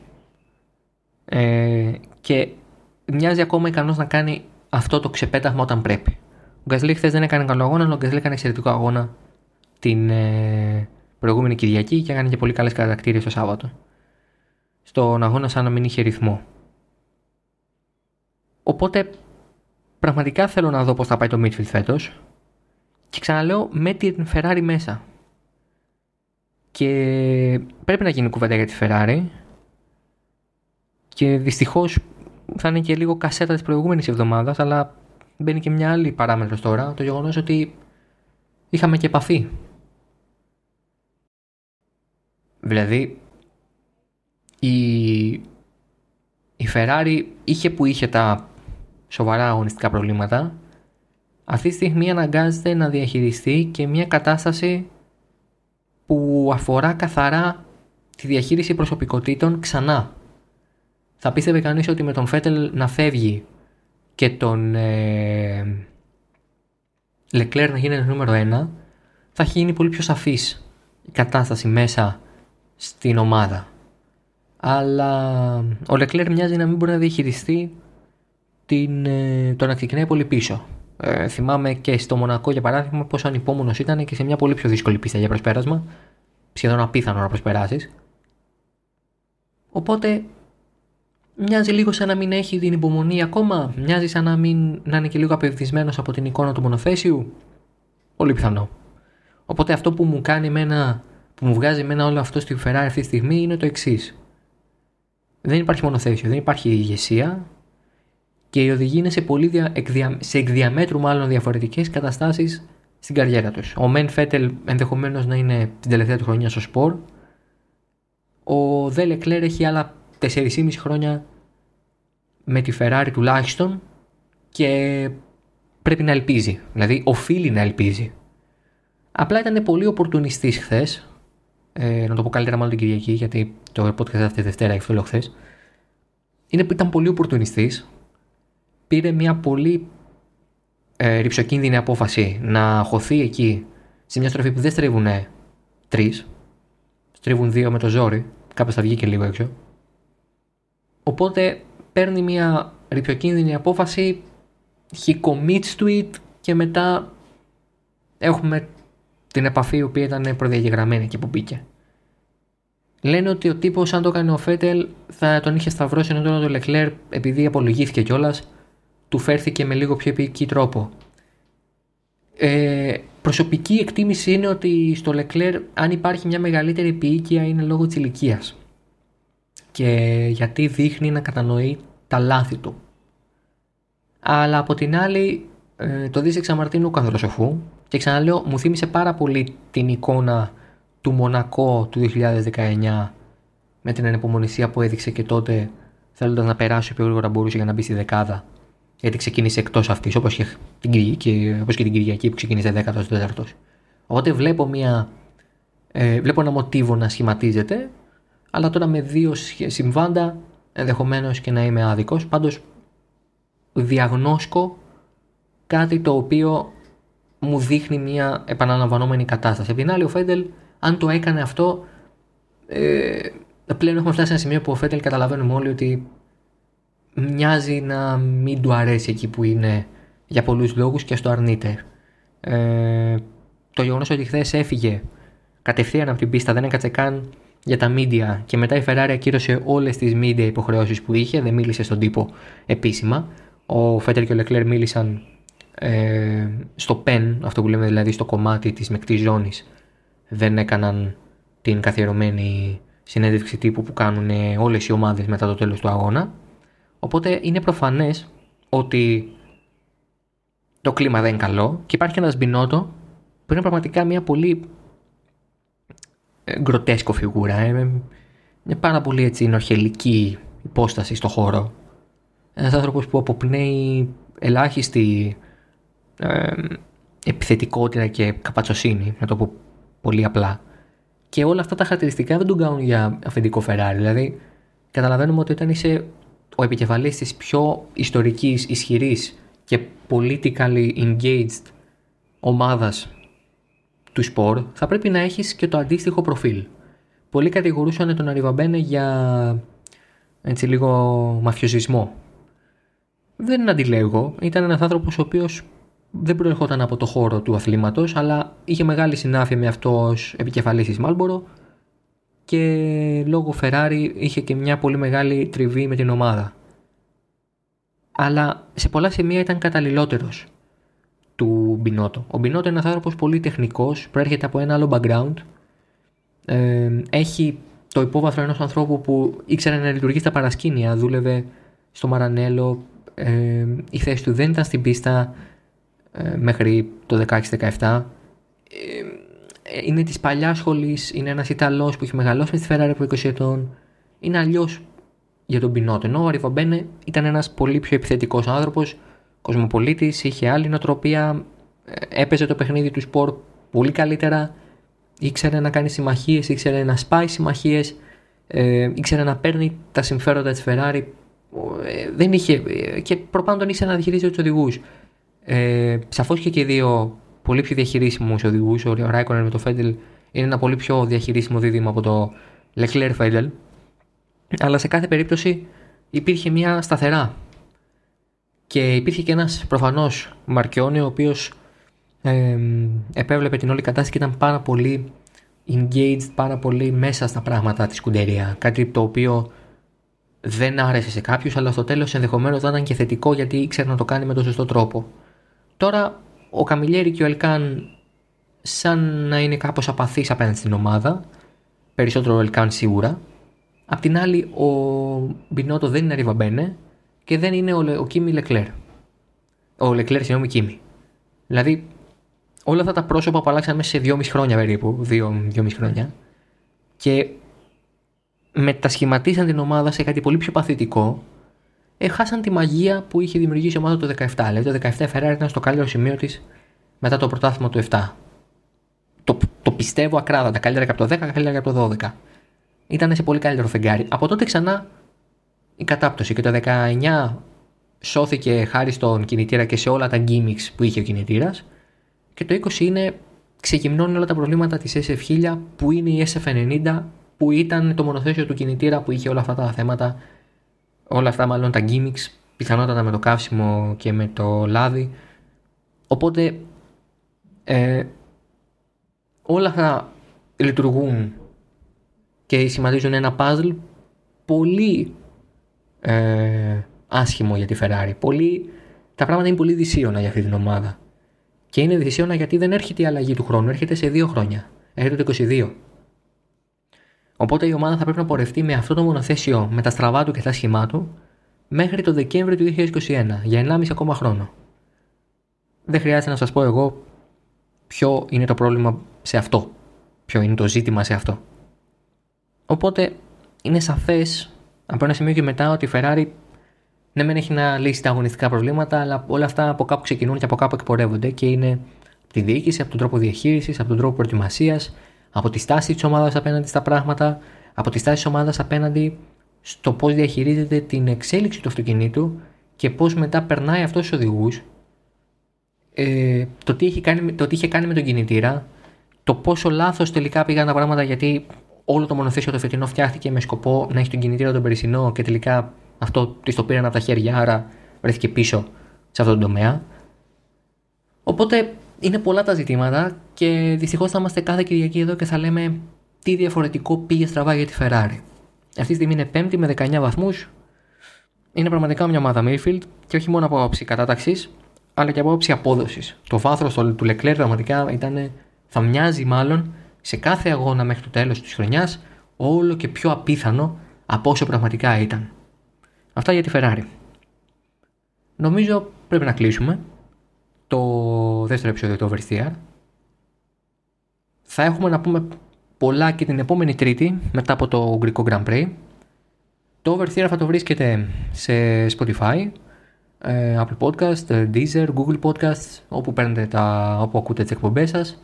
ε, και μοιάζει ακόμα ικανός να κάνει αυτό το ξεπέταγμα όταν πρέπει. Ο Γκασλί χθες δεν έκανε καλό αγώνα, αλλά ο Γκασλί έκανε εξαιρετικό αγώνα την, ε, προηγούμενη Κυριακή και έκανε και πολύ καλές κατακτήρε το Σάββατο. Στον αγώνα σαν να μην είχε ρυθμό. Οπότε πραγματικά θέλω να δω πώς θα πάει το midfield φέτος. Και ξαναλέω με την Ferrari μέσα. Και πρέπει να γίνει κουβέντα για τη Ferrari. Και δυστυχώς θα είναι και λίγο κασέτα της προηγούμενης εβδομάδας, αλλά μπαίνει και μια άλλη παράμετρος τώρα. Το γεγονός ότι είχαμε και επαφή Δηλαδή, η, η Ferrari είχε που είχε τα σοβαρά αγωνιστικά προβλήματα αυτή τη στιγμή αναγκάζεται να διαχειριστεί και μια κατάσταση που αφορά καθαρά τη διαχείριση προσωπικότητων ξανά. Θα πίστευε κανείς ότι με τον Φέτελ να φεύγει και τον ε, Leclerc να γίνει νούμερο 1 θα έχει γίνει πολύ πιο σαφής η κατάσταση μέσα στην ομάδα. Αλλά ο Leclerc μοιάζει να μην μπορεί να διαχειριστεί την, ε, το να ξεκινάει πολύ πίσω. Ε, θυμάμαι και στο Μονακό για παράδειγμα πόσο ανυπόμονος ήταν και σε μια πολύ πιο δύσκολη πίστα για προσπέρασμα. Σχεδόν απίθανο να προσπεράσεις. Οπότε μοιάζει λίγο σαν να μην έχει την υπομονή ακόμα. Μοιάζει σαν να, μην, να είναι και λίγο απευθυσμένος από την εικόνα του μονοθέσιου. Πολύ πιθανό. Οπότε αυτό που μου κάνει εμένα, που μου βγάζει εμένα όλο αυτό στη Ferrari αυτή τη στιγμή είναι το εξής. Δεν υπάρχει μονοθέσιο, δεν υπάρχει ηγεσία, και οι οδηγοί είναι σε, πολύ δια, εκδια, σε εκδιαμέτρου μάλλον διαφορετικές καταστάσεις στην καριέρα τους. Ο Μεν Φέτελ ενδεχομένως να είναι την τελευταία του χρονιά στο σπορ. Ο Δε Λεκλέρ έχει άλλα 4,5 χρόνια με τη Ferrari τουλάχιστον και πρέπει να ελπίζει. Δηλαδή οφείλει να ελπίζει. Απλά ήταν πολύ οπορτουνιστής χθες. Ε, να το πω καλύτερα μάλλον την Κυριακή, γιατί το podcast αυτή τη Δευτέρα έχει χθες. Ήταν πολύ οπορτουνιστής πήρε μια πολύ ε, ρηψοκίνδυνη απόφαση να χωθεί εκεί σε μια στροφή που δεν στρίβουν τρεις, στρίβουν δύο με το ζόρι, κάποιο θα βγει και λίγο έξω. Οπότε παίρνει μια ρηψοκίνδυνη απόφαση, he commits to it και μετά έχουμε την επαφή η οποία ήταν προδιαγεγραμμένη και που μπήκε. Λένε ότι ο τύπος αν το έκανε ο Φέτελ θα τον είχε σταυρώσει ενώ τον Λεκλέρ επειδή απολογήθηκε κιόλας του φέρθηκε με λίγο πιο επική τρόπο. Ε, προσωπική εκτίμηση είναι ότι στο Leclerc αν υπάρχει μια μεγαλύτερη επίοικια είναι λόγω της ηλικίας. και γιατί δείχνει να κατανοεί τα λάθη του. Αλλά από την άλλη ε, το δεις εξαμαρτύνου καθροσοφού και ξαναλέω μου θύμισε πάρα πολύ την εικόνα του Μονακό του 2019 με την ανεπομονησία που έδειξε και τότε θέλοντας να περάσει πιο γρήγορα μπορούσε για να μπει στη δεκάδα γιατί ξεκίνησε εκτός αυτής, όπως και, την, και, όπως και την Κυριακή που ξεκίνησε 14ο. Οπότε βλέπω, μια, ε, βλέπω ένα μοτίβο να σχηματίζεται, αλλά τώρα με δύο συμβάντα ενδεχομένως και να είμαι άδικος. Πάντως διαγνώσκω κάτι το οποίο μου δείχνει μια επαναλαμβανόμενη κατάσταση. Απ' την άλλη, ο Φέντελ, αν το έκανε αυτό, ε, πλέον έχουμε φτάσει σε ένα σημείο που ο Φέντελ καταλαβαίνουμε όλοι ότι μοιάζει να μην του αρέσει εκεί που είναι για πολλούς λόγους και στο αρνείται. Ε, το γεγονός ότι χθες έφυγε κατευθείαν από την πίστα, δεν έκατσε καν για τα media και μετά η Ferrari ακύρωσε όλες τις media υποχρεώσεις που είχε, δεν μίλησε στον τύπο επίσημα. Ο Φέτερ και ο Leclerc μίλησαν ε, στο pen, αυτό που λέμε δηλαδή στο κομμάτι της μεκτής ζώνης, δεν έκαναν την καθιερωμένη συνέντευξη τύπου που κάνουν όλες οι ομάδες μετά το τέλος του αγώνα. Οπότε είναι προφανές ότι το κλίμα δεν είναι καλό και υπάρχει ένας Μπινότο που είναι πραγματικά μια πολύ ε, γκροτέσκο φιγούρα. Ε, μια πάρα πολύ έτσι νορχελική υπόσταση στο χώρο. Ένας άνθρωπος που αποπνέει ελάχιστη ε, επιθετικότητα και καπατσοσύνη, να το πω πολύ απλά. Και όλα αυτά τα χαρακτηριστικά δεν τον κάνουν για αφεντικό Φεράρι. Δηλαδή, καταλαβαίνουμε ότι όταν είσαι ο επικεφαλής της πιο ιστορικής, ισχυρής και politically engaged ομάδας του σπορ θα πρέπει να έχεις και το αντίστοιχο προφίλ. Πολλοί κατηγορούσαν τον Αριβαμπένε για έτσι λίγο μαφιοζισμό. Δεν αντιλέγω. Ήταν ένας άνθρωπος ο οποίος δεν προερχόταν από το χώρο του αθλήματος αλλά είχε μεγάλη συνάφεια με αυτό ως επικεφαλής της Μάλμπορο και λόγω Ferrari είχε και μια πολύ μεγάλη τριβή με την ομάδα. Αλλά σε πολλά σημεία ήταν καταλληλότερος του Μπινότο. Ο Μπινότο είναι ένας άνθρωπος πολύ τεχνικός, προέρχεται από ένα άλλο background. Ε, έχει το υπόβαθρο ενός ανθρώπου που ήξερε να λειτουργεί στα παρασκήνια, δούλευε στο Μαρανέλο. Ε, η θέση του δεν ήταν στην πίστα ε, μέχρι το 16-17 είναι της παλιάς σχολής, είναι ένας Ιταλός που έχει μεγαλώσει με τη Ferrari από 20 ετών. είναι αλλιώς για τον Πινότο. Ενώ ο Αριβαμπένε ήταν ένας πολύ πιο επιθετικός άνθρωπος, κοσμοπολίτης, είχε άλλη νοοτροπία, ε, έπαιζε το παιχνίδι του σπορ πολύ καλύτερα, ήξερε να κάνει συμμαχίες, ήξερε να σπάει συμμαχίες, ε, ήξερε να παίρνει τα συμφέροντα της Ferrari. Ε, δεν είχε, ε, και προπάντων ήξερε να διαχειρίζεται τους οδηγούς. Ε, Σαφώς και και δύο πολύ πιο διαχειρίσιμους οδηγούς. Ο Ράικονερ με το Φέντελ είναι ένα πολύ πιο διαχειρίσιμο δίδυμο από το Leclerc Φέντελ. Αλλά σε κάθε περίπτωση υπήρχε μια σταθερά. Και υπήρχε και ένας προφανώς Μαρκιόνι, ο οποίος ε, επέβλεπε την όλη κατάσταση και ήταν πάρα πολύ engaged, πάρα πολύ μέσα στα πράγματα της σκουντερία. Κάτι το οποίο δεν άρεσε σε κάποιους, αλλά στο τέλος ενδεχομένως θα ήταν και θετικό γιατί ήξερε να το κάνει με τον σωστό τρόπο. Τώρα ο Καμιλιέρη και ο Ελκάν σαν να είναι κάπως απαθείς απέναντι στην ομάδα. Περισσότερο ο Ελκάν σίγουρα. Απ' την άλλη ο Μπινότο δεν είναι Ριβαμπένε και δεν είναι ο, ο Κίμι Λεκλέρ. Ο Λεκλέρ συγγνώμη Κίμι. Δηλαδή όλα αυτά τα πρόσωπα που αλλάξαν μέσα σε δυόμιση χρόνια περίπου, δύο, δυόμιση χρόνια και μετασχηματίσαν την ομάδα σε κάτι πολύ πιο παθητικό έχασαν τη μαγεία που είχε δημιουργήσει η ομάδα το 17. Δηλαδή το 17 η Ferrari ήταν στο καλύτερο σημείο της μετά το πρωτάθλημα του 7. Το, το πιστεύω ακράδαντα. Καλύτερα και από το 10, καλύτερα και από το 12. Ήταν σε πολύ καλύτερο φεγγάρι. Από τότε ξανά η κατάπτωση και το 19 σώθηκε χάρη στον κινητήρα και σε όλα τα gimmicks που είχε ο κινητήρας. Και το 20 είναι ξεκυμνώνει όλα τα προβλήματα της SF1000 που είναι η SF90 που ήταν το μονοθέσιο του κινητήρα που είχε όλα αυτά τα θέματα όλα αυτά μάλλον τα gimmicks, πιθανότατα με το καύσιμο και με το λάδι. Οπότε ε, όλα αυτά λειτουργούν και σημαντίζουν ένα puzzle πολύ ε, άσχημο για τη Ferrari. Πολύ, τα πράγματα είναι πολύ δυσίωνα για αυτή την ομάδα. Και είναι δυσίωνα γιατί δεν έρχεται η αλλαγή του χρόνου, έρχεται σε δύο χρόνια. Έρχεται το 22. Οπότε η ομάδα θα πρέπει να πορευτεί με αυτό το μονοθέσιο με τα στραβά του και τα σχημά του μέχρι το Δεκέμβριο του 2021, για 1,5 ακόμα χρόνο. Δεν χρειάζεται να σας πω εγώ ποιο είναι το πρόβλημα σε αυτό, ποιο είναι το ζήτημα σε αυτό. Οπότε είναι σαφές από ένα σημείο και μετά ότι η Ferrari ναι μεν έχει να λύσει τα αγωνιστικά προβλήματα, αλλά όλα αυτά από κάπου ξεκινούν και από κάπου εκπορεύονται και είναι από τη διοίκηση, από τον τρόπο διαχείρισης, από τον τρόπο προετοιμασίας, από τη στάση της ομάδας απέναντι στα πράγματα, από τη στάση της ομάδας απέναντι στο πώς διαχειρίζεται την εξέλιξη του αυτοκινήτου και πώς μετά περνάει αυτός στους οδηγούς, ε, το, τι το τι είχε κάνει με τον κινητήρα, το πόσο λάθος τελικά πήγαν τα πράγματα γιατί όλο το μονοθέσιο το φετινό φτιάχτηκε με σκοπό να έχει τον κινητήρα τον περσινό και τελικά αυτό της το πήραν από τα χέρια, άρα βρέθηκε πίσω σε αυτόν τον τομέα. Οπότε είναι πολλά τα ζητήματα και δυστυχώς θα είμαστε κάθε Κυριακή εδώ και θα λέμε τι διαφορετικό πήγε στραβά για τη Ferrari. Αυτή τη στιγμή είναι πέμπτη με 19 βαθμούς. Είναι πραγματικά μια ομάδα Mayfield και όχι μόνο από άποψη κατάταξης, αλλά και από άποψη απόδοσης. Το βάθρο του Leclerc πραγματικά ήταν, θα μοιάζει μάλλον σε κάθε αγώνα μέχρι το τέλος της χρονιάς όλο και πιο απίθανο από όσο πραγματικά ήταν. Αυτά για τη Ferrari. Νομίζω πρέπει να κλείσουμε το δεύτερο επεισόδιο του Oversteer. Θα έχουμε να πούμε πολλά και την επόμενη Τρίτη μετά από το Ουγγρικό Grand Prix. Το Oversteer θα το βρίσκεται σε Spotify, ε, Apple Podcast, ε, Deezer, Google Podcasts, όπου, παίρνετε τα, όπου ακούτε τις εκπομπές σας.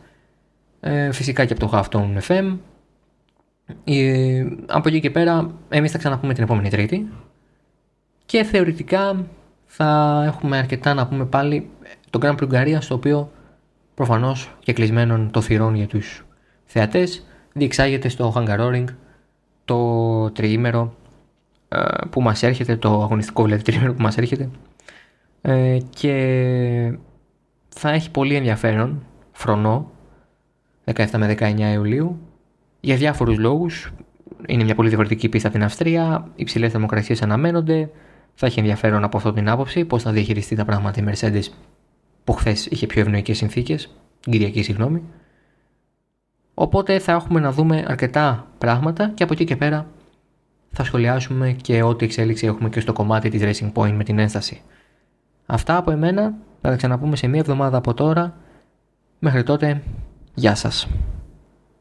Ε, φυσικά και από το Halftone FM. από εκεί και πέρα εμείς θα ξαναπούμε την επόμενη Τρίτη. Και θεωρητικά θα έχουμε αρκετά να πούμε πάλι το Grand Prix Ουγγαρίας, στο οποίο προφανώς και κλεισμένων το θυρών για τους θεατές, διεξάγεται στο Hungaroring το τριήμερο ε, που μας έρχεται, το αγωνιστικό δηλαδή τριήμερο που μας έρχεται. Ε, και θα έχει πολύ ενδιαφέρον, φρονό, 17 με 19 Ιουλίου, για διάφορους λόγους. Είναι μια πολύ διαφορετική πίστα από την Αυστρία, υψηλές θερμοκρασίες αναμένονται, θα έχει ενδιαφέρον από αυτή την άποψη πώς θα διαχειριστεί τα πράγματα η Mercedes που χθες είχε πιο ευνοϊκές συνθήκες, την Κυριακή συγγνώμη. Οπότε θα έχουμε να δούμε αρκετά πράγματα και από εκεί και πέρα θα σχολιάσουμε και ό,τι εξέλιξη έχουμε και στο κομμάτι της Racing Point με την ένσταση. Αυτά από εμένα, θα τα ξαναπούμε σε μία εβδομάδα από τώρα. Μέχρι τότε, γεια σας.